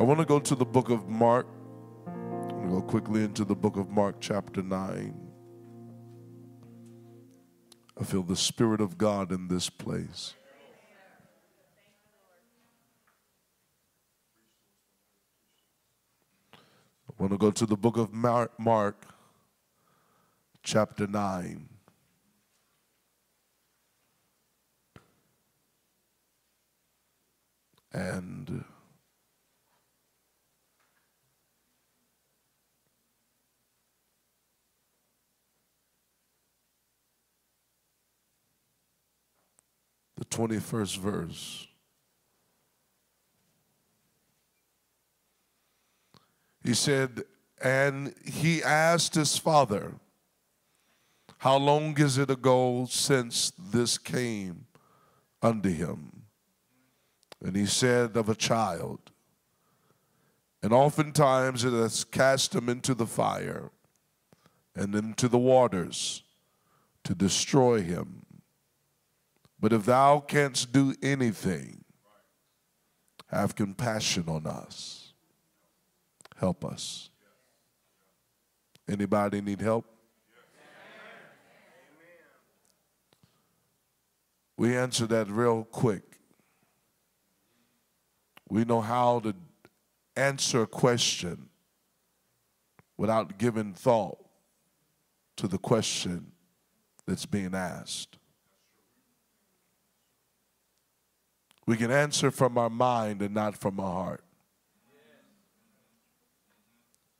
I want to go to the book of Mark. I'm go quickly into the book of Mark, chapter 9. I feel the Spirit of God in this place. I want to go to the book of Mark, Mark chapter 9. And 21st verse. He said, and he asked his father, How long is it ago since this came unto him? And he said, Of a child. And oftentimes it has cast him into the fire and into the waters to destroy him. But if thou canst do anything, have compassion on us. Help us. Anybody need help? We answer that real quick. We know how to answer a question without giving thought to the question that's being asked. We can answer from our mind and not from our heart.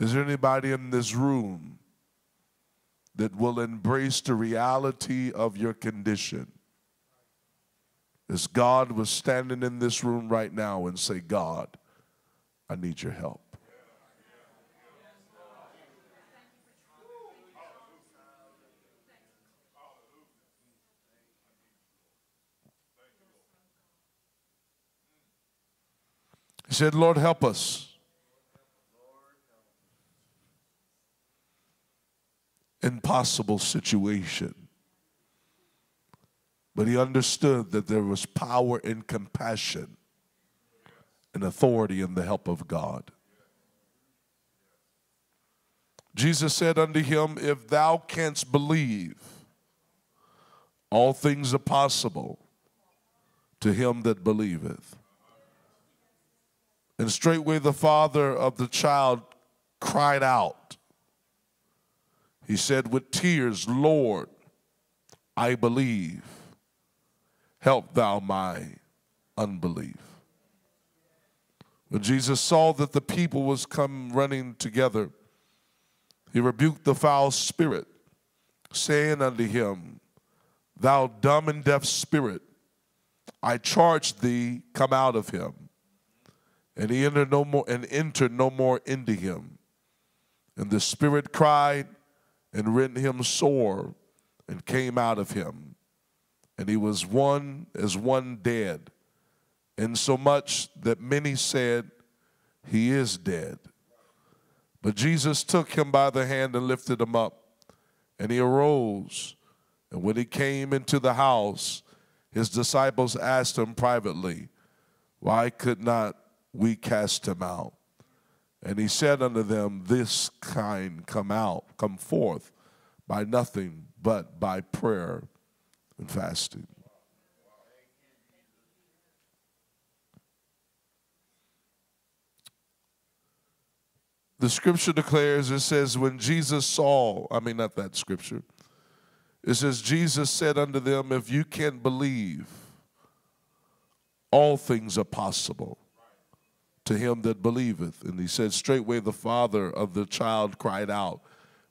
Is there anybody in this room that will embrace the reality of your condition? As God was standing in this room right now and say, God, I need your help. He said, Lord, help us. Impossible situation. But he understood that there was power in compassion and authority in the help of God. Jesus said unto him, If thou canst believe, all things are possible to him that believeth. And straightway the father of the child cried out. He said with tears, Lord, I believe. Help thou my unbelief. When Jesus saw that the people was come running together, he rebuked the foul spirit, saying unto him, Thou dumb and deaf spirit, I charge thee, come out of him and he entered no more and entered no more into him. And the spirit cried and rent him sore and came out of him. And he was one as one dead, insomuch that many said, He is dead. But Jesus took him by the hand and lifted him up, and he arose. And when he came into the house, his disciples asked him privately, Why could not we cast him out. And he said unto them, This kind come out, come forth by nothing but by prayer and fasting. The scripture declares, it says, when Jesus saw, I mean, not that scripture, it says, Jesus said unto them, If you can believe, all things are possible to him that believeth. And he said, Straightway the father of the child cried out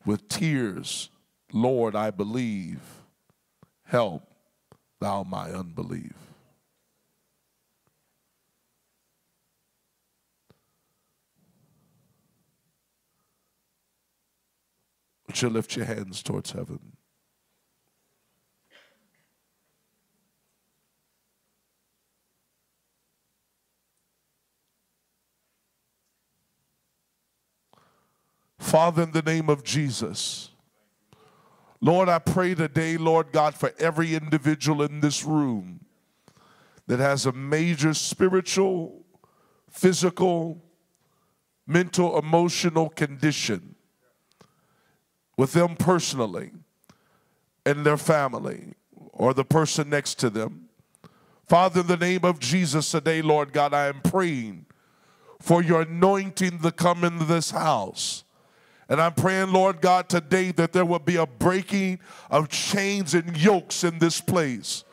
with tears, Lord, I believe. Help thou my unbelief. Would you lift your hands towards heaven? Father, in the name of Jesus, Lord, I pray today, Lord God, for every individual in this room that has a major spiritual, physical, mental, emotional condition with them personally and their family or the person next to them. Father, in the name of Jesus today, Lord God, I am praying for your anointing to come into this house. And I'm praying, Lord God, today that there will be a breaking of chains and yokes in this place.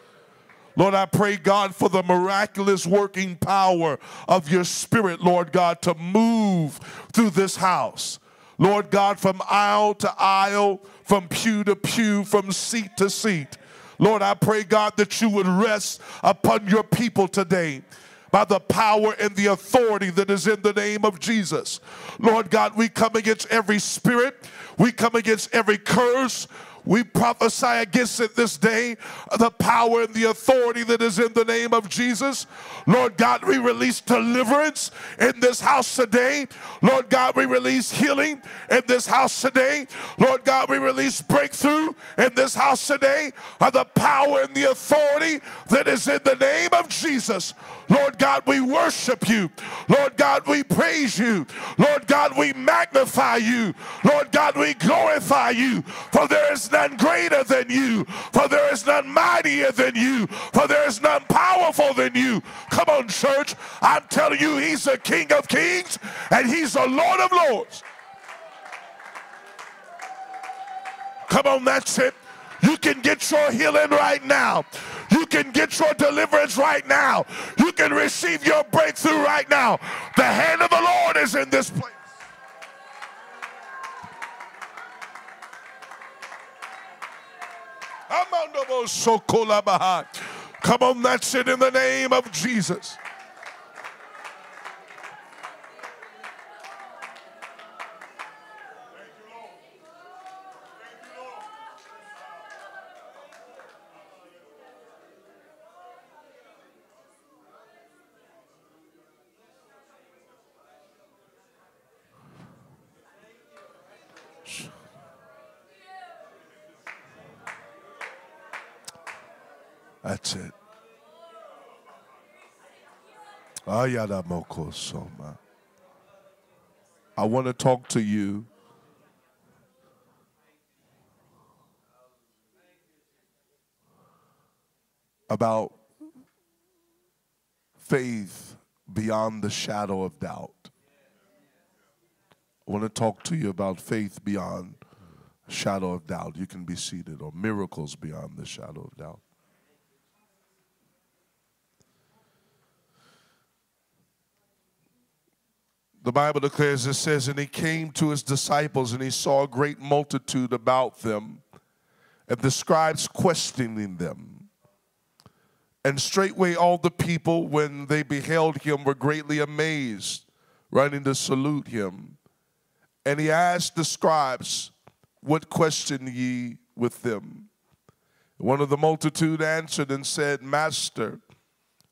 Lord, I pray, God, for the miraculous working power of your spirit, Lord God, to move through this house. Lord God, from aisle to aisle, from pew to pew, from seat to seat. Lord, I pray, God, that you would rest upon your people today by the power and the authority that is in the name of Jesus. Lord God, we come against every spirit, we come against every curse, we prophesy against it this day, the power and the authority that is in the name of Jesus. Lord God, we release deliverance in this house today. Lord God, we release healing in this house today. Lord God, we release breakthrough in this house today of the power and the authority that is in the name of Jesus. Lord God, we worship you. Lord God, we praise you. Lord God, we magnify you. Lord God, we glorify you. For there is none greater than you. For there is none mightier than you. For there is none powerful than you. Come on, church. I'm telling you, He's the King of kings and He's the Lord of lords. Come on, that's it. You can get your healing right now. You can get your deliverance right now. You can receive your breakthrough right now. The hand of the Lord is in this place. Come on, that's it in the name of Jesus. I want to talk to you about faith beyond the shadow of doubt. I want to talk to you about faith beyond shadow of doubt. You can be seated, or miracles beyond the shadow of doubt. The Bible declares it says, And he came to his disciples, and he saw a great multitude about them, and the scribes questioning them. And straightway all the people, when they beheld him, were greatly amazed, running to salute him. And he asked the scribes, What question ye with them? One of the multitude answered and said, Master,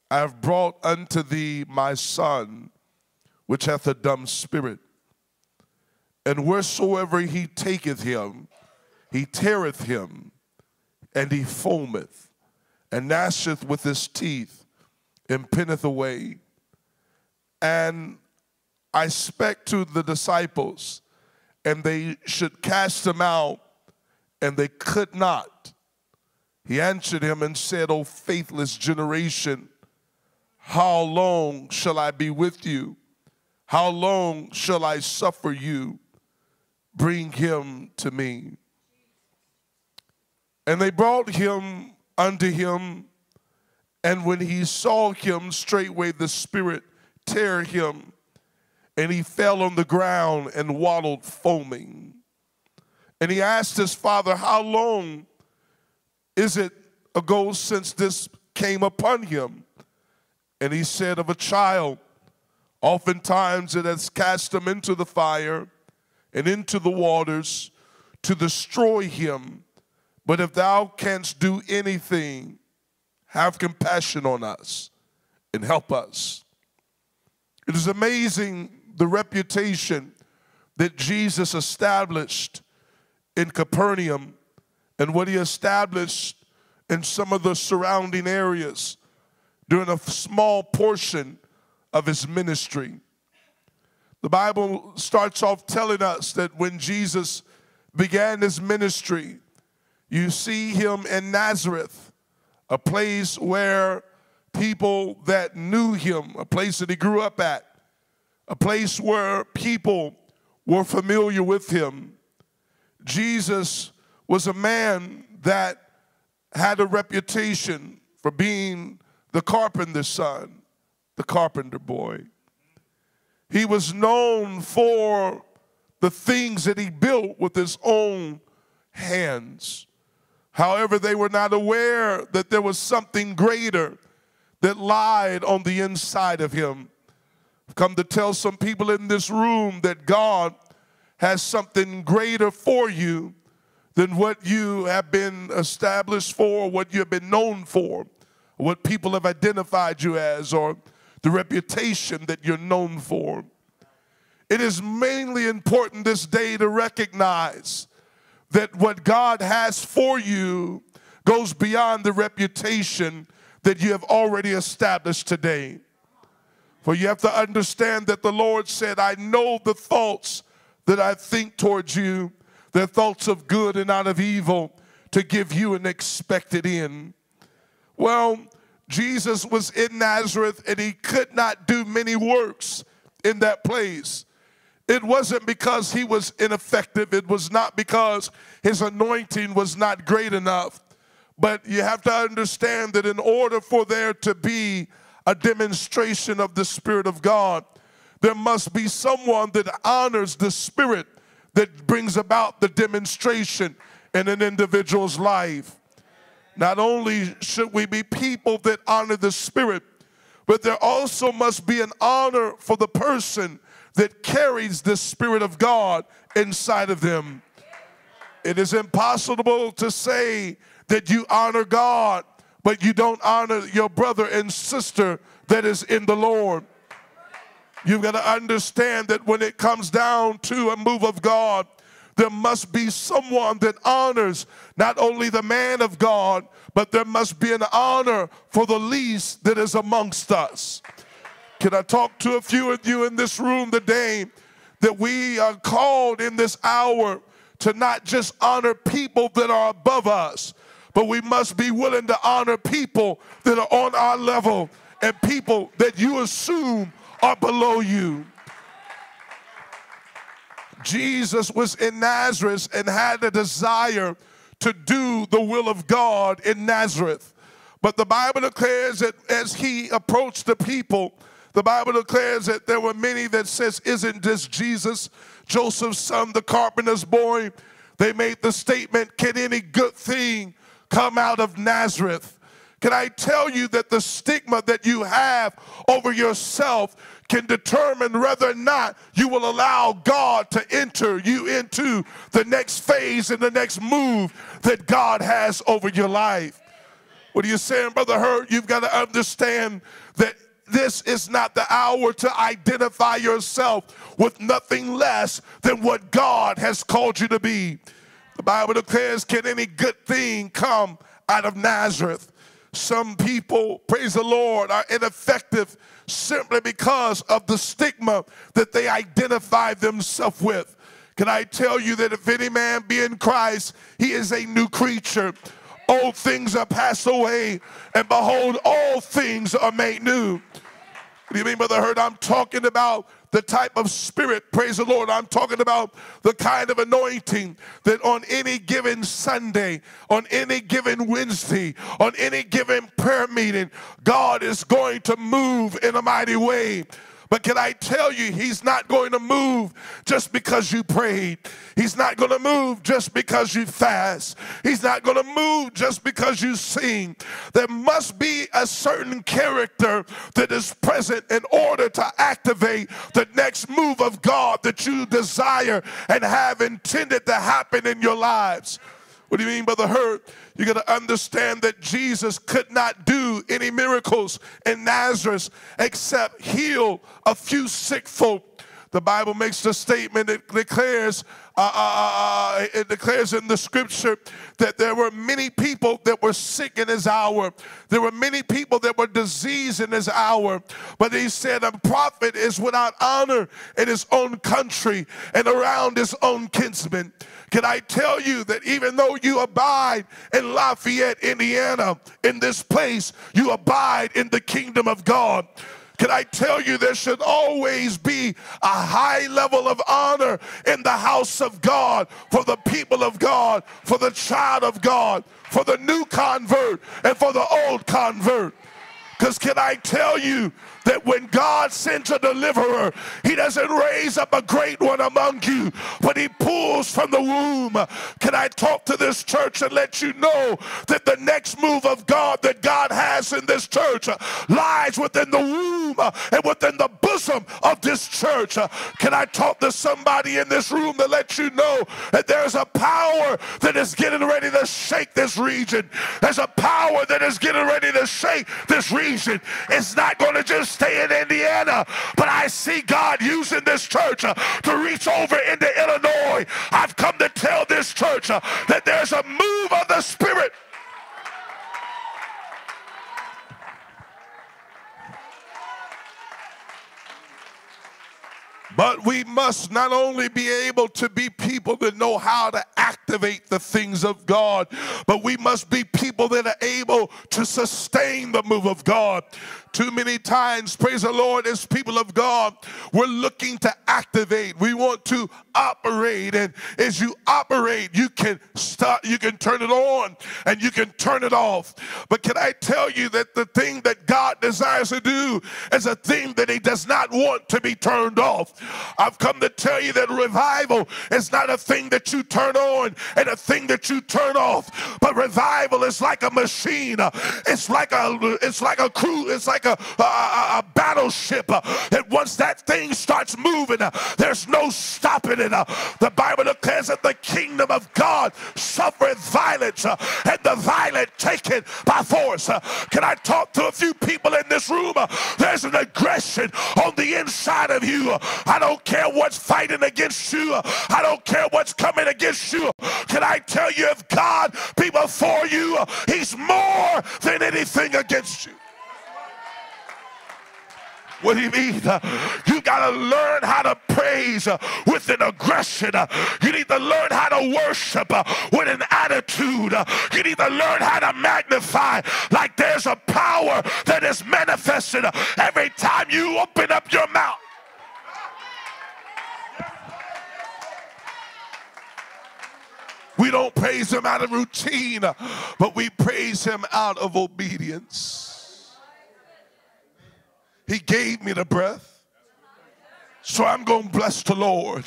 I have brought unto thee my son which hath a dumb spirit. And wheresoever he taketh him, he teareth him, and he foameth, and gnasheth with his teeth, and pinneth away. And I spake to the disciples, and they should cast him out, and they could not. He answered him and said, O faithless generation, how long shall I be with you? How long shall I suffer you? Bring him to me. And they brought him unto him, and when he saw him, straightway the Spirit tear him, and he fell on the ground and waddled foaming. And he asked his father, How long is it ago since this came upon him? And he said, Of a child Oftentimes it has cast him into the fire and into the waters to destroy him. But if thou canst do anything, have compassion on us and help us. It is amazing the reputation that Jesus established in Capernaum and what he established in some of the surrounding areas during a small portion of his ministry. The Bible starts off telling us that when Jesus began his ministry, you see him in Nazareth, a place where people that knew him, a place that he grew up at, a place where people were familiar with him. Jesus was a man that had a reputation for being the carpenter's son, the carpenter boy. He was known for the things that he built with his own hands. However, they were not aware that there was something greater that lied on the inside of him. I've come to tell some people in this room that God has something greater for you than what you have been established for, what you have been known for, what people have identified you as, or the reputation that you're known for. It is mainly important this day to recognize that what God has for you goes beyond the reputation that you have already established today. For you have to understand that the Lord said, I know the thoughts that I think towards you, they're thoughts of good and not of evil, to give you an expected end. Well, Jesus was in Nazareth and he could not do many works in that place. It wasn't because he was ineffective, it was not because his anointing was not great enough. But you have to understand that in order for there to be a demonstration of the Spirit of God, there must be someone that honors the Spirit that brings about the demonstration in an individual's life. Not only should we be people that honor the Spirit, but there also must be an honor for the person that carries the Spirit of God inside of them. It is impossible to say that you honor God, but you don't honor your brother and sister that is in the Lord. You've got to understand that when it comes down to a move of God, there must be someone that honors not only the man of God, but there must be an honor for the least that is amongst us. Can I talk to a few of you in this room today that we are called in this hour to not just honor people that are above us, but we must be willing to honor people that are on our level and people that you assume are below you. Jesus was in Nazareth and had a desire to do the will of God in Nazareth. But the Bible declares that as he approached the people, the Bible declares that there were many that says, isn't this Jesus, Joseph's son, the carpenter's boy? They made the statement, can any good thing come out of Nazareth. Can I tell you that the stigma that you have over yourself can determine whether or not you will allow God to enter you into the next phase and the next move that God has over your life? What are you saying, Brother Hurt? You've got to understand that this is not the hour to identify yourself with nothing less than what God has called you to be. The Bible declares, Can any good thing come out of Nazareth? Some people, praise the Lord, are ineffective simply because of the stigma that they identify themselves with. Can I tell you that if any man be in Christ, he is a new creature. Old things are passed away, and behold, all things are made new. What do you mean, Brother Hurt? I'm talking about the type of spirit, praise the Lord. I'm talking about the kind of anointing that on any given Sunday, on any given Wednesday, on any given prayer meeting, God is going to move in a mighty way. But can I tell you, He's not going to move just because you prayed. He's not going to move just because you fast. He's not going to move just because you sing. There must be a certain character that is present in order to activate the next move of God that you desire and have intended to happen in your lives. What do you mean, Brother Hurt? You got to understand that Jesus could not do any miracles in Nazareth except heal a few sick folk. the Bible makes the statement, it declares, uh, uh, uh, uh, it declares in the scripture that there were many people that were sick in his hour. There were many people that were diseased in his hour. But he said, a prophet is without honor in his own country and around his own kinsmen. Can I tell you that even though you abide in Lafayette, Indiana, in this place, you abide in the kingdom of God. Can I tell you, there should always be a high level of honor in the house of God for the people of God, for the child of God, for the new convert, and for the old convert. Because can I tell you that when God sends a deliverer, he doesn't raise up a great one among you, but he pulls from the womb. Can I talk to this church and let you know that the next move of God that God has in this church lies within the womb and within the bosom of this church? Can I talk to somebody in this room to let you know that there's a power that is getting ready to shake this region? There's a power that is getting ready to shake this region. It's not going to just stay in Indiana, but I see God using this church uh, to reach over into Illinois. I've come to tell this church uh, that there's a move of the Spirit. But we must not only be able to be people that know how to activate the things of God, but we must be people that are able to sustain the move of God. Too many times, praise the Lord, as people of God, we're looking to activate. We want to operate. And as you operate, you can start, you can turn it on and you can turn it off. But can I tell you that the thing that God desires to do is a thing that He does not want to be turned off. I've come to tell you that revival is not a thing that you turn on and a thing that you turn off. But revival is like a machine. It's like a it's like a crew, it's like a, a, a battleship that once that thing starts moving, there's no stopping it. The Bible declares that the kingdom of God suffereth violence and the violent take it by force. Can I talk to a few people in this room? There's an aggression on the inside of you. I don't care what's fighting against you. I don't care what's coming against you. Can I tell you if God be before you, he's more than anything against you. What do you mean? You got to learn how to praise with an aggression. You need to learn how to worship with an attitude. You need to learn how to magnify like there's a power that is manifested every time you open up your mouth. We don't praise him out of routine, but we praise him out of obedience. He gave me the breath. So I'm going to bless the Lord.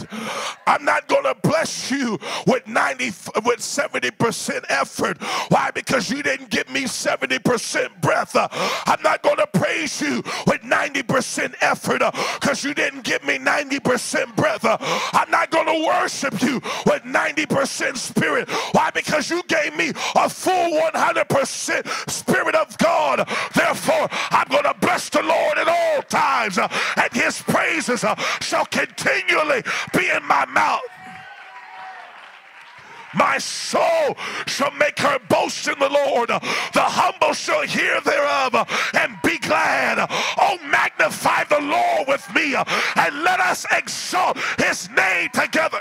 I'm not going to bless you with 90 with 70% effort. Why? Because you didn't give me 70% breath. Uh, I'm not going to praise you with 90% effort uh, because you didn't give me 90% breath. Uh, I'm not going to worship you with 90% spirit. Why? Because you gave me a full 100% spirit of God. Therefore, I'm going to bless the Lord at all times and his praises shall continually be in my mouth. My soul shall make her boast in the Lord. The humble shall hear thereof and be glad. Oh, magnify the Lord with me and let us exalt his name together.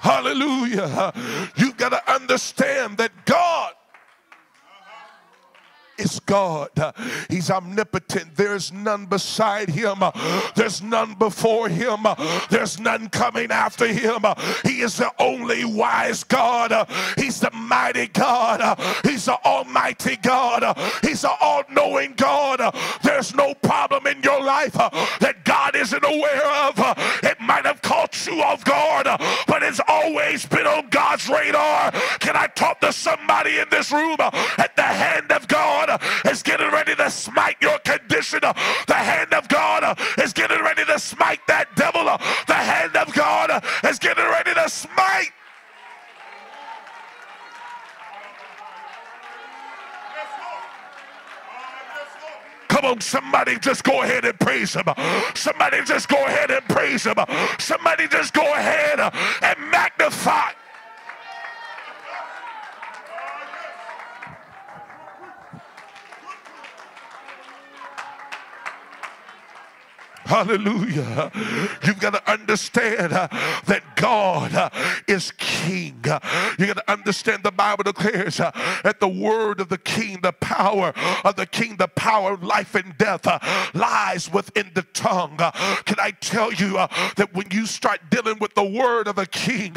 Hallelujah. You've got to understand that God is God. He's omnipotent. There's none beside him. There's none before him. There's none coming after him. He is the only wise God. He's the mighty God. He's the almighty God. He's the all-knowing God. There's no problem in your life that God isn't aware of. Caught you off guard, but it's always been on God's radar. Can I talk to somebody in this room at the hand of God is getting ready to smite your condition. The hand of God is getting ready to smite that devil. The hand of God is getting ready to smite. Come on, somebody just go ahead and praise him. Somebody just go ahead and praise him. Somebody just go ahead and magnify. Hallelujah. You've got to understand uh, that God uh, is king. Uh, you got to understand the Bible declares uh, that the word of the king, the power of the king, the power of life and death uh, lies within the tongue. Uh, can I tell you that when you start dealing with the word of the king,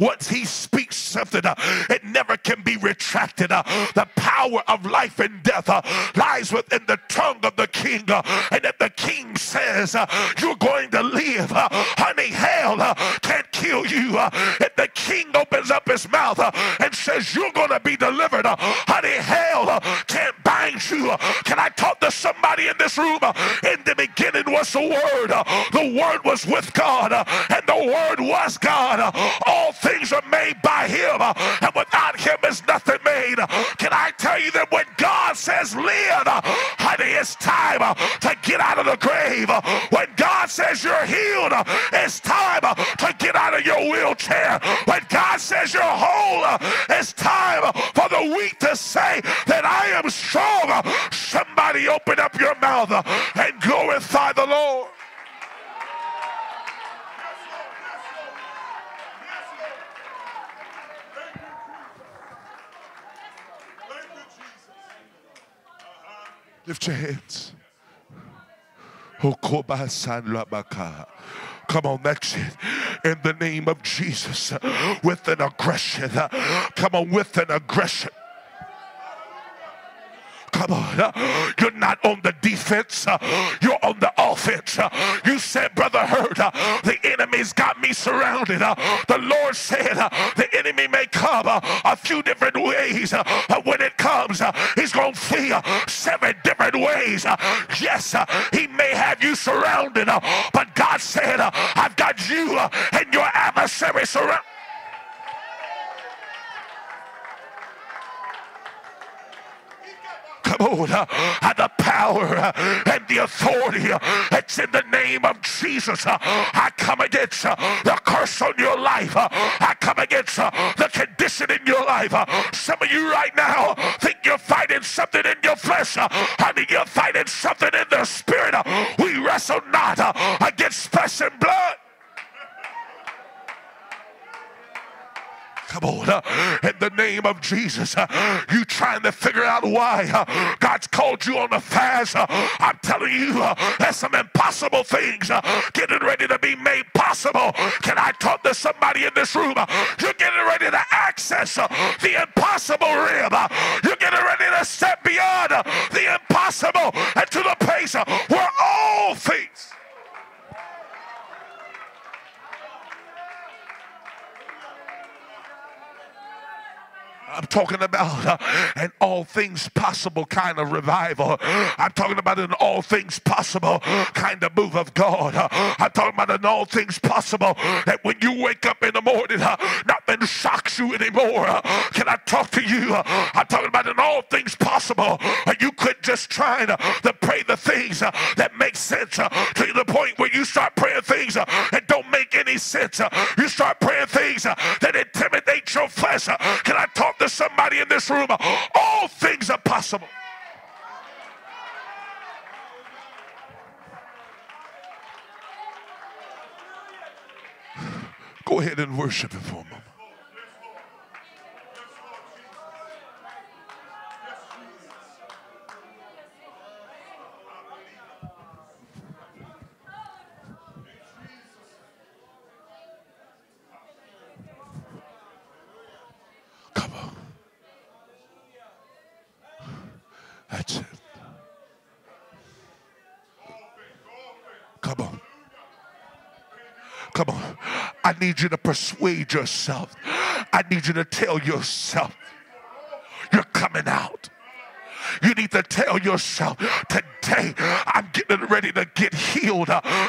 once he speaks something, it never can be retracted. the power of life and death lies within the tongue of the king. and if the king says, uh, you're going to live. Uh, honey, hell uh, can't kill you. Uh, if the king opens up his mouth uh, and says you're going to be delivered, uh, honey, hell can't bind you. can I talk to somebody in this room? in the beginning was the Word. the Word was with God, and the Word was God. all things are made by Him, and without Him is nothing made. Can I tell you that when God says live, honey, it's time to get out of the grave. When God says you're healed, it's time to get out of your wheelchair. When God says you're whole, it's time for the weak to say that I am strong. Somebody open up your mouth and glorify the Lord. Lift your hands. Come on, that's it. In the name of Jesus, with an aggression. Come on, with an aggression. Come on. You're not on the defense. You're on the offense. Uh, you said, Brother Hurt, uh, the enemy's got me surrounded. Uh, the Lord said the enemy may come a few different ways. But when it comes, he's going to flee seven different ways. Yes, he may have you surrounded. But God said, I've got you and your adversary surrounded. Come on, uh, the power uh, and the authority uh, that's in the name of Jesus. Uh, I come against uh, the curse on your life. Uh, I come against the condition in your life. Some of you right now think you're fighting something in your flesh. I mean, you're fighting something in the spirit. We wrestle not against flesh and blood. On, uh, in the name of Jesus, uh, you trying to figure out why uh, God's called you on the fast. Uh, I'm telling you, uh, there's some impossible things uh, getting ready to be made possible. Can I talk to somebody in this room? you're getting ready to access the impossible realm. you're getting ready to step beyond the impossible and to the place where all things I'm talking about uh, an all things possible kind of revival. I'm talking about an all things possible kind of move of God. Uh, I'm talking about an all things possible that when you wake up in the morning, uh, nothing shocks you anymore. Uh, can I talk to you? Uh, I'm talking about an all things possible. Uh, you quit just trying to pray the things that make sense to the point where you start praying things that don't make any sense. you start praying things that intimidate your flesh. can I talk to somebody in this room, all things are possible. Go ahead and worship Him for a moment. That's it. Come on. Come on. I need you to persuade yourself. I need you to tell yourself you're coming out. You need to tell yourself today I'm getting ready to get healed.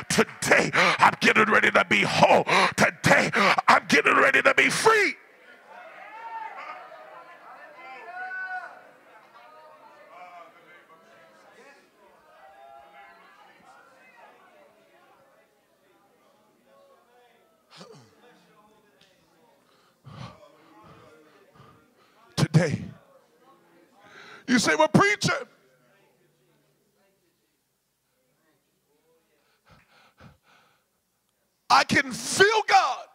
Today I'm getting ready to be whole. Today I'm getting ready to be free. Today. You say, well, preacher, I can feel God.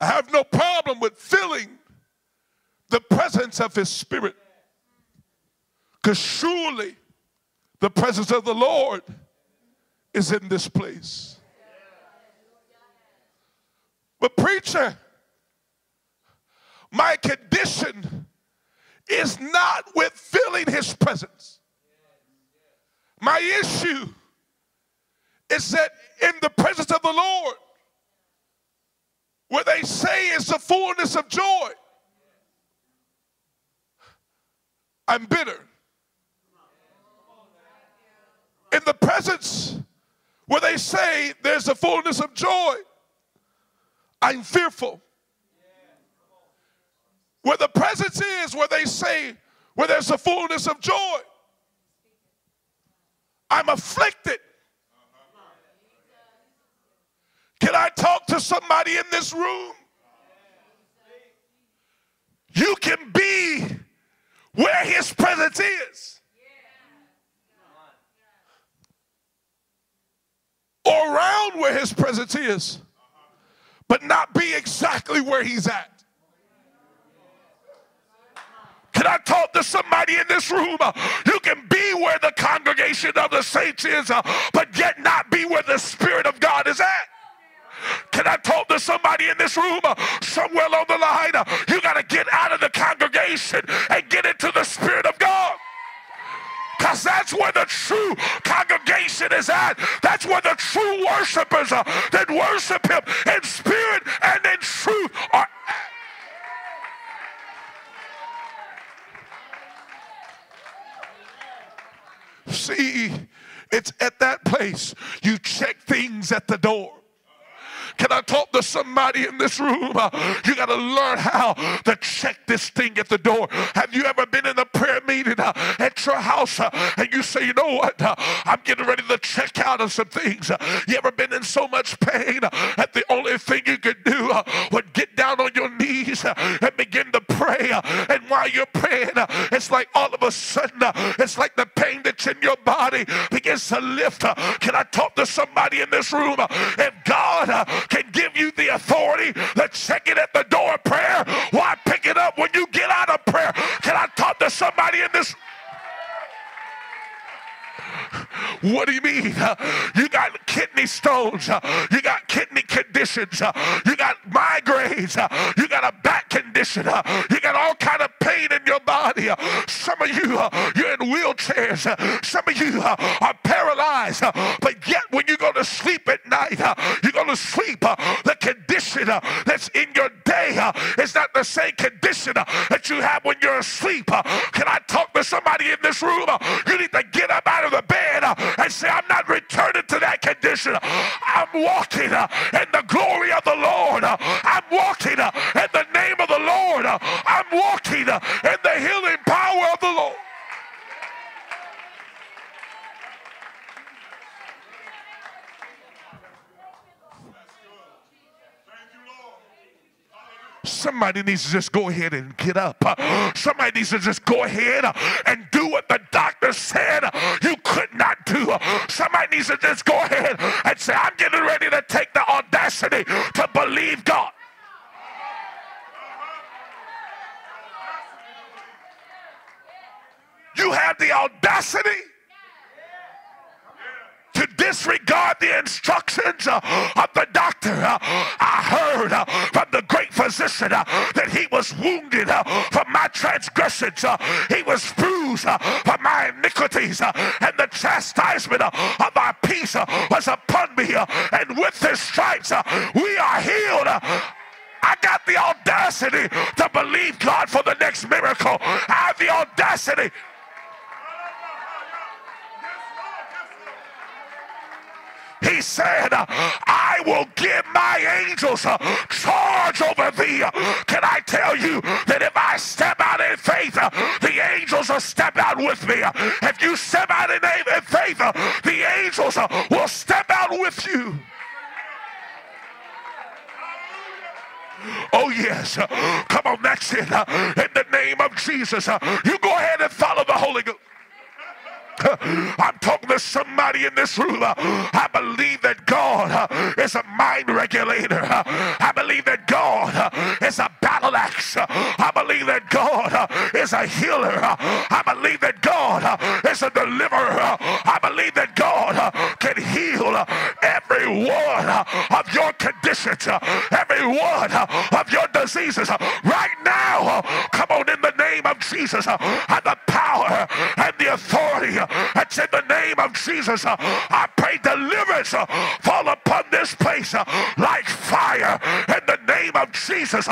I have no problem with feeling the presence of His Spirit. Because surely the presence of the Lord is in this place. But, preacher, my condition is not with feeling His presence. My issue is that in the presence of the Lord, where they say is the fullness of joy, I'm bitter. In the presence where they say there's a fullness of joy, I'm fearful. Where the presence is, where they say where there's a fullness of joy, I'm afflicted. Can I talk to somebody in this room? You can be where his presence is. Or around where his presence is, but not be exactly where he's at. Can I talk to somebody in this room? You can be where the congregation of the saints is, but yet not be where the Spirit of God is at. Can I talk to somebody in this room uh, somewhere along the line? Uh, you got to get out of the congregation and get into the Spirit of God. Because that's where the true congregation is at. That's where the true worshipers uh, that worship Him in spirit and in truth are at. See, it's at that place you check things at the door. Can I talk to somebody in this room? Uh, you got to learn how to check this thing at the door. Have you ever been in a prayer meeting uh, at your house uh, and you say, you know what? Uh, I'm getting ready to check out of some things. Uh, you ever been in so much pain uh, that the only thing you could do would get down on your knees and begin to pray. and while you're praying, it's like all of a sudden, it's like the pain that's in your body begins to lift. Can I talk to somebody in this room? If God can give you the authority to check it at the door of prayer. Why pick it up when you get out of prayer? Can I talk to somebody in this? What do you mean? You got kidney stones. You got kidney conditions. You got migraines. You got a back condition. You got all kind of pain in your body. Some of you, you're in wheelchairs. Some of you are paralyzed. But yet when you go to sleep at night, you're going to sleep. The condition that's in your day is not the same condition that you have when you're asleep. Can I talk to somebody in this room? You need to get up out of the bed and say, I'm not returning to that condition. I'm walking in the glory of the Lord. I'm walking in the name of the Lord. I'm walking in the healing power of the Lord. Somebody needs to just go ahead and get up. Somebody needs to just go ahead and do what the doctor said you could not do. Somebody needs to just go ahead believe God. You have the audacity disregard the instructions uh, of the doctor. Uh, I heard uh, from the great physician uh, that he was wounded uh, for my transgressions, uh, he was bruised for my iniquities, and the chastisement of our peace was upon me. and with his stripes, we are healed. I got the audacity to believe God for the next miracle. I have the audacity He said, I will give my angels charge over thee. Can I tell you that if I step out in faith, the angels will step out with me. If you step out in faith, the angels will step out with you. Oh, yes. Come on, that's it. In the name of Jesus, you go ahead and follow the Holy Ghost. I'm talking to somebody in this room. I believe that God uh, is a mind regulator. I believe that God uh, is a battle axe. I believe that God uh, is a healer. I believe that God is a deliverer. I believe that God can heal uh, every one uh, of your conditions, uh, every one of your diseases right now. Come on, in the name of Jesus, and the power and the authority that's in the name of Jesus. I pray deliverance fall upon this place like fire in the name of Jesus.